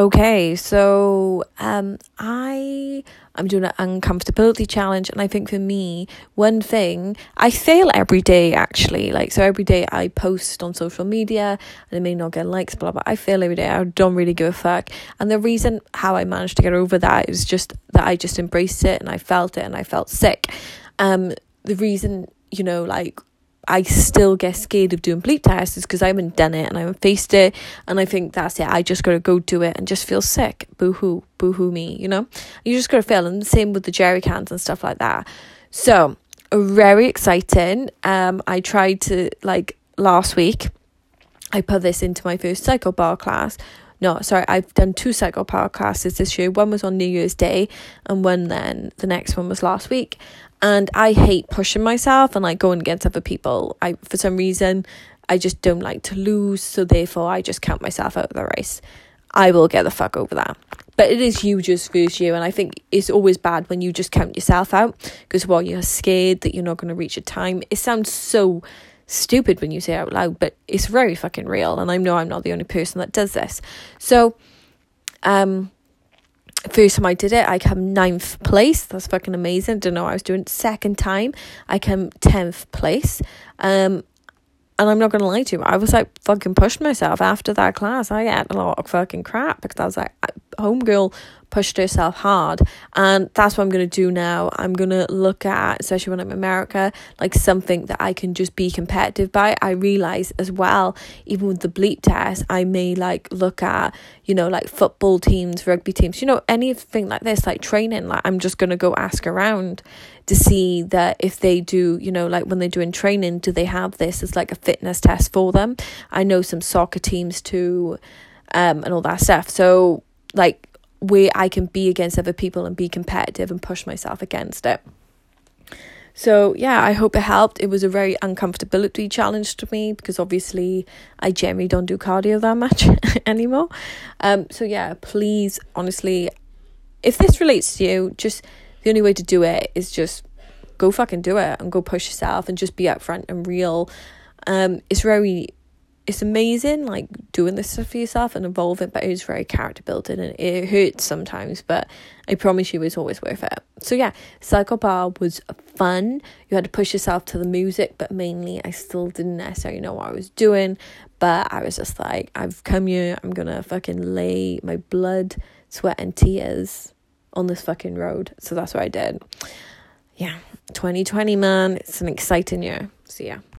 Okay, so um I I'm doing an uncomfortability challenge and I think for me one thing I fail every day actually. Like so every day I post on social media and I may not get likes blah blah I fail every day I don't really give a fuck. And the reason how I managed to get over that is just that I just embraced it and I felt it and I felt sick. Um the reason you know like I still get scared of doing bleep tests is because I haven't done it and I haven't faced it. And I think that's it. I just got to go do it and just feel sick. Boo hoo, boo hoo me, you know? You just got to feel. And the same with the jerry cans and stuff like that. So, very exciting. Um, I tried to, like, last week, I put this into my first cycle bar class. No, sorry, I've done two cycle bar classes this year. One was on New Year's Day, and one then the next one was last week and I hate pushing myself and like going against other people. I for some reason I just don't like to lose, so therefore I just count myself out of the race. I will get the fuck over that. But it is you just first year, and I think it's always bad when you just count yourself out because while you're scared that you're not going to reach a time, it sounds so stupid when you say it out loud, but it's very fucking real. And I know I'm not the only person that does this. So, um, first time I did it, I came ninth place. That's fucking amazing. Don't know I was doing. Second time, I came tenth place. Um, and I'm not gonna lie to you, I was like fucking pushed myself after that class. I ate a lot of fucking crap because I was like, homegirl pushed herself hard. And that's what I'm going to do now. I'm going to look at, especially when I'm in America, like something that I can just be competitive by. I realize as well, even with the bleep test, I may like look at, you know, like football teams, rugby teams, you know, anything like this, like training. Like I'm just going to go ask around to see that if they do, you know, like when they're doing training, do they have this as like a fitness test for them? I know some soccer teams too, um, and all that stuff. So, like, where I can be against other people and be competitive and push myself against it. So yeah, I hope it helped. It was a very uncomfortability challenge to me because obviously I generally don't do cardio that much anymore. Um so yeah, please honestly if this relates to you, just the only way to do it is just go fucking do it and go push yourself and just be upfront and real. Um it's very it's amazing like doing this stuff for yourself and evolving but it is very character building and it hurts sometimes but i promise you it's always worth it. So yeah cycle bar was fun. You had to push yourself to the music but mainly i still didn't necessarily know what i was doing but i was just like i've come here i'm gonna fucking lay my blood sweat and tears on this fucking road. So that's what i did. Yeah 2020 man. It's an exciting year. So yeah